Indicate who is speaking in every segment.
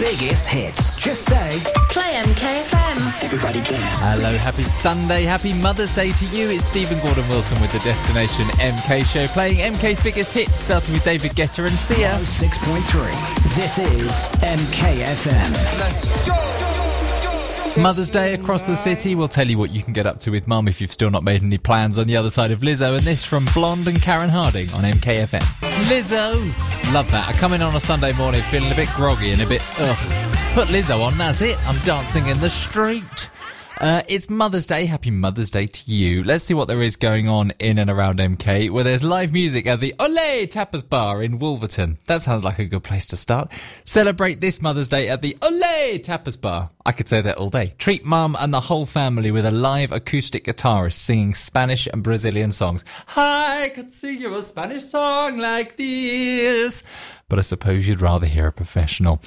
Speaker 1: biggest hits. Just say,
Speaker 2: Play MKFM.
Speaker 1: everybody dance.
Speaker 3: Hello, happy Sunday, happy Mother's Day to you. It's Stephen Gordon Wilson with the Destination MK show, playing MK's biggest hits, starting with David Guetta and Sia.
Speaker 1: 6.3. This is MKFM.
Speaker 3: Mother's Day across the city. We'll tell you what you can get up to with Mum if you've still not made any plans on the other side of Lizzo. And this from Blonde and Karen Harding on MKFM. Lizzo! Love that. I come in on a Sunday morning feeling a bit groggy and a bit ugh. Put Lizzo on, that's it. I'm dancing in the street. Uh, it's Mother's Day. Happy Mother's Day to you. Let's see what there is going on in and around MK, where there's live music at the Olé Tapas Bar in Wolverton. That sounds like a good place to start. Celebrate this Mother's Day at the Olé Tapas Bar. I could say that all day. Treat mum and the whole family with a live acoustic guitarist singing Spanish and Brazilian songs. I could sing you a Spanish song like this but I suppose you'd rather hear a professional.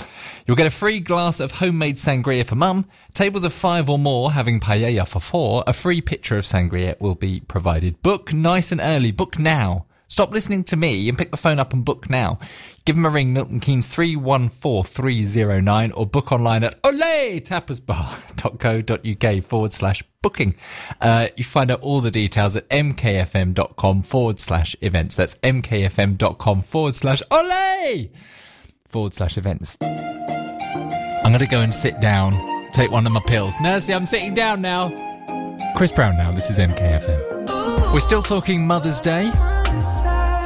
Speaker 3: You'll get a free glass of homemade sangria for mum. Tables of five or more having paella for four. A free pitcher of sangria will be provided. Book nice and early. Book now. Stop listening to me and pick the phone up and book now. Give them a ring, Milton Keynes 314309 or book online at oletapasbar.co.uk forward slash booking. Uh, you find out all the details at mkfm.com forward slash events. That's mkfm.com forward slash ole forward slash events. I'm going to go and sit down, take one of my pills. Nursey, I'm sitting down now. Chris Brown now. This is MKFM. We're still talking Mother's Day.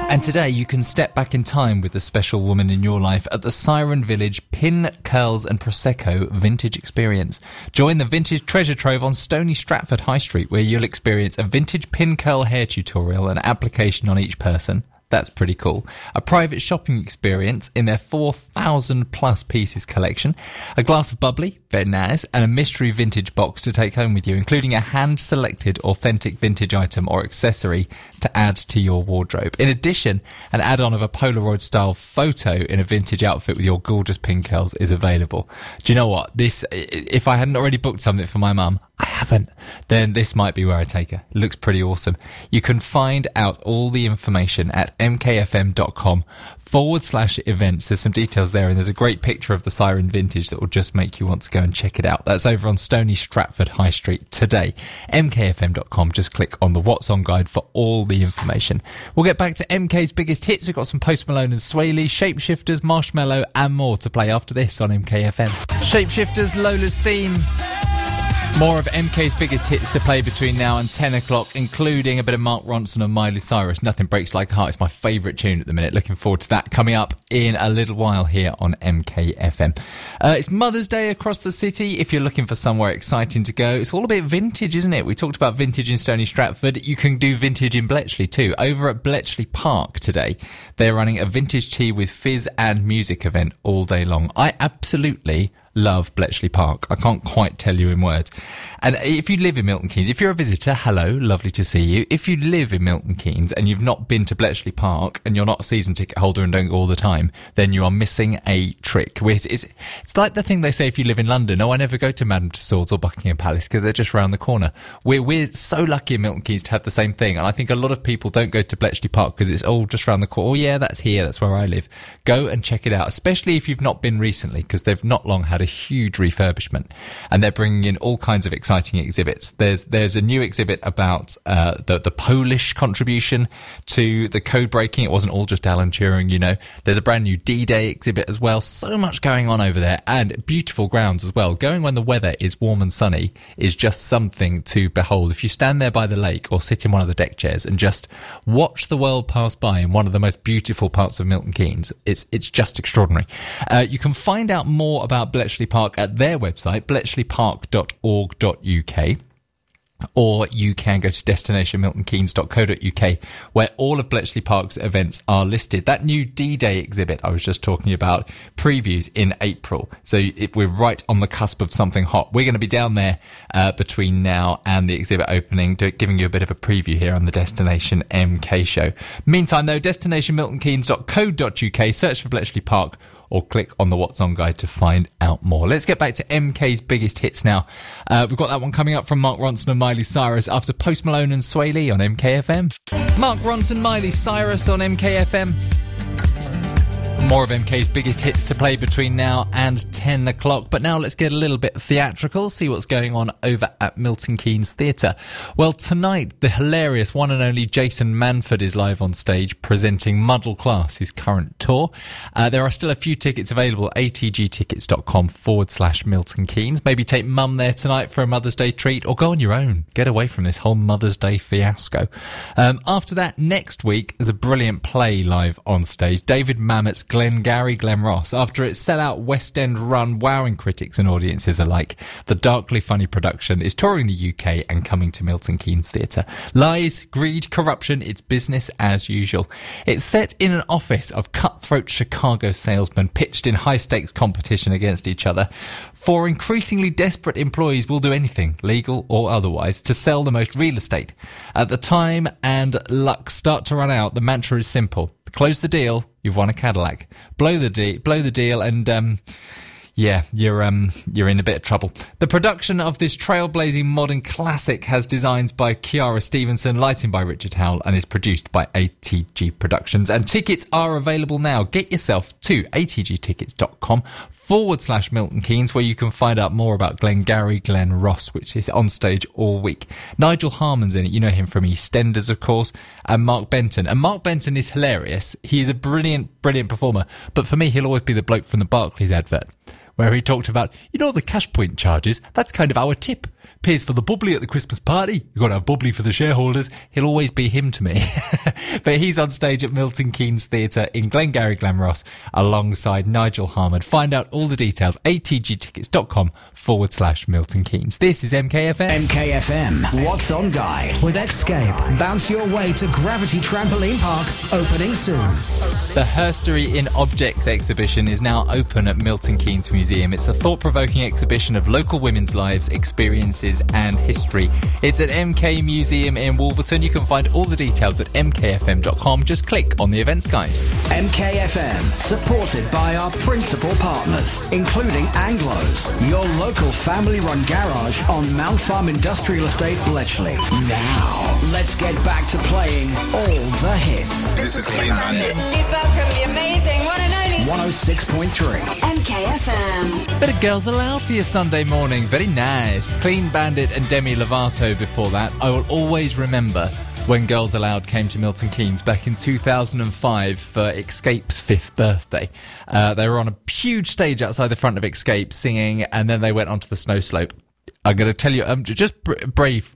Speaker 3: And today you can step back in time with a special woman in your life at the Siren Vintage Pin, Curls and Prosecco Vintage Experience. Join the vintage treasure trove on Stony Stratford High Street where you'll experience a vintage pin curl hair tutorial and application on each person. That's pretty cool. A private shopping experience in their 4,000 plus pieces collection, a glass of bubbly, very nice, and a mystery vintage box to take home with you, including a hand selected authentic vintage item or accessory to add to your wardrobe. In addition, an add on of a Polaroid style photo in a vintage outfit with your gorgeous pin curls is available. Do you know what? This, if I hadn't already booked something for my mum, I haven't, then this might be where I take her. Looks pretty awesome. You can find out all the information at mkfm.com forward slash events. There's some details there, and there's a great picture of the Siren Vintage that will just make you want to go and check it out. That's over on Stony Stratford High Street today. mkfm.com. Just click on the What's On guide for all the information. We'll get back to MK's biggest hits. We've got some Post Malone and Swae Lee, Shapeshifters, Marshmello, and more to play after this on MKFM. Shapeshifters, Lola's theme. More of MK's biggest hits to play between now and 10 o'clock, including a bit of Mark Ronson and Miley Cyrus. Nothing Breaks Like a Heart. It's my favourite tune at the minute. Looking forward to that coming up in a little while here on MKFM. Uh, it's Mother's Day across the city. If you're looking for somewhere exciting to go, it's all a bit vintage, isn't it? We talked about vintage in Stony Stratford. You can do vintage in Bletchley too. Over at Bletchley Park today, they're running a vintage tea with fizz and music event all day long. I absolutely love Bletchley Park. I can't quite tell you in words. And if you live in Milton Keynes, if you're a visitor, hello, lovely to see you. If you live in Milton Keynes and you've not been to Bletchley Park and you're not a season ticket holder and don't go all the time, then you are missing a trick. It's, it's, like the thing they say if you live in London, oh, I never go to Madame Tussauds or Buckingham Palace because they're just round the corner. We're, we're so lucky in Milton Keynes to have the same thing. And I think a lot of people don't go to Bletchley Park because it's all just round the corner. Oh, yeah, that's here. That's where I live. Go and check it out, especially if you've not been recently because they've not long had a huge refurbishment and they're bringing in all kinds of exciting exhibits. There's, there's a new exhibit about, uh, the, the Polish contribution to the code breaking. It wasn't all just Alan Turing, you know. There's a brand new D-Day exhibit as well. So much going on over there and beautiful grounds as well. Going when the weather is warm and sunny is just something to behold. If you stand there by the lake or sit in one of the deck chairs and just watch the world pass by in one of the most beautiful parts of Milton Keynes, it's, it's just extraordinary. Uh, you can find out more about Bletchley Park at their website, bletchleypark.org.uk or you can go to destinationmiltonkeynes.co.uk where all of Bletchley Park's events are listed. That new D-Day exhibit I was just talking about previews in April. So if we're right on the cusp of something hot. We're going to be down there uh, between now and the exhibit opening, do, giving you a bit of a preview here on the Destination MK show. Meantime though, destinationmiltonkeynes.co.uk, search for Bletchley Park or click on the What's On guide to find out more. Let's get back to MK's biggest hits now. Uh, we've got that one coming up from Mark Ronson and Miley Cyrus after Post Malone and Swae Lee on MKFM. Mark Ronson, Miley Cyrus on MKFM. More of MK's biggest hits to play between now and 10 o'clock. But now let's get a little bit theatrical, see what's going on over at Milton Keynes Theatre. Well, tonight, the hilarious one and only Jason Manford is live on stage presenting Muddle Class, his current tour. Uh, there are still a few tickets available at atgtickets.com forward slash Milton Keynes. Maybe take mum there tonight for a Mother's Day treat or go on your own. Get away from this whole Mother's Day fiasco. Um, after that, next week, there's a brilliant play live on stage. David Mamet's Glengarry Glen Ross. After its sellout West End run, wowing critics and audiences alike, the darkly funny production is touring the UK and coming to Milton Keynes Theatre. Lies, greed, corruption, it's business as usual. It's set in an office of cutthroat Chicago salesmen pitched in high stakes competition against each other. Four increasingly desperate employees will do anything, legal or otherwise, to sell the most real estate. At the time and luck start to run out, the mantra is simple. Close the deal, you've won a Cadillac. Blow the deal, blow the deal, and um, yeah, you're um you're in a bit of trouble. The production of this trailblazing modern classic has designs by Chiara Stephenson, lighting by Richard Howell, and is produced by ATG Productions. And tickets are available now. Get yourself to atgtickets.com forward slash Milton Keynes, where you can find out more about Glengarry Glen Ross, which is on stage all week. Nigel Harman's in it. You know him from EastEnders, of course, and Mark Benton. And Mark Benton is hilarious. He is a brilliant, brilliant performer. But for me, he'll always be the bloke from the Barclays advert where he talked about, you know, the cash point charges, that's kind of our tip. Pays for the bubbly at the Christmas party. You've got to have bubbly for the shareholders. He'll always be him to me. but he's on stage at Milton Keynes Theatre in Glengarry Glen Ross alongside Nigel Harman. Find out all the details, atgtickets.com forward slash Milton Keynes. This is MKFM.
Speaker 1: MKFM, What's on Guide with Escape. Bounce your way to Gravity Trampoline Park, opening soon.
Speaker 3: The Herstory in Objects exhibition is now open at Milton Keynes Museum. It's a thought provoking exhibition of local women's lives, experiences, and history. It's at MK Museum in Wolverton. You can find all the details at mkfm.com. Just click on the events guide.
Speaker 1: MKFM, supported by our principal partners, including Anglos, your local family-run garage on Mount Farm Industrial Estate, Bletchley. Now, let's get back to playing all the hits.
Speaker 4: This is Clean Bandit.
Speaker 2: Please welcome the amazing one and only
Speaker 1: 106.3.
Speaker 2: MKFM.
Speaker 3: Bit of Girls Aloud for your Sunday morning. Very nice. Clean Bandit and Demi Lovato before that. I will always remember when Girls Aloud came to Milton Keynes back in 2005 for Escape's fifth birthday. Uh, they were on a huge stage outside the front of Escape singing, and then they went onto the snow slope. I'm going to tell you um, just br-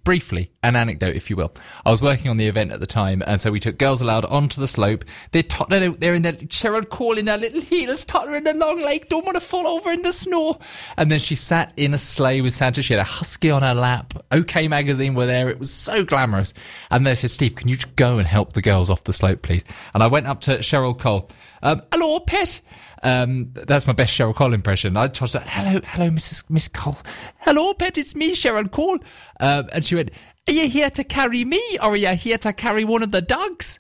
Speaker 3: briefly an anecdote, if you will. I was working on the event at the time, and so we took Girls Aloud onto the slope. They're, in their Cheryl Cole in their little heels, tottering along like don't want to fall over in the snow. And then she sat in a sleigh with Santa. She had a husky on her lap. OK Magazine were there. It was so glamorous. And they said, "Steve, can you go and help the girls off the slope, please?" And I went up to Cheryl Cole. Um, Hello, pet. Um, that's my best Cheryl Cole impression. I tried to say, hello, hello, Mrs. Miss Cole. Hello, pet, it's me, Cheryl Cole. Um, and she went, are you here to carry me or are you here to carry one of the dogs?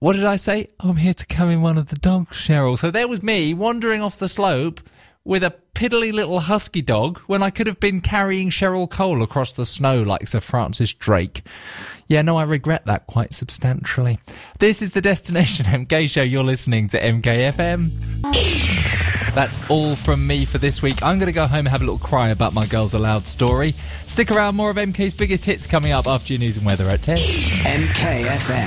Speaker 3: What did I say? I'm here to carry one of the dogs, Cheryl. So there was me wandering off the slope with a piddly little husky dog when I could have been carrying Cheryl Cole across the snow like Sir Francis Drake. Yeah, no, I regret that quite substantially. This is the Destination MK show. You're listening to MKFM. That's all from me for this week. I'm going to go home and have a little cry about my Girls Aloud story. Stick around, more of MK's biggest hits coming up after your news and weather at 10.
Speaker 1: MKFM.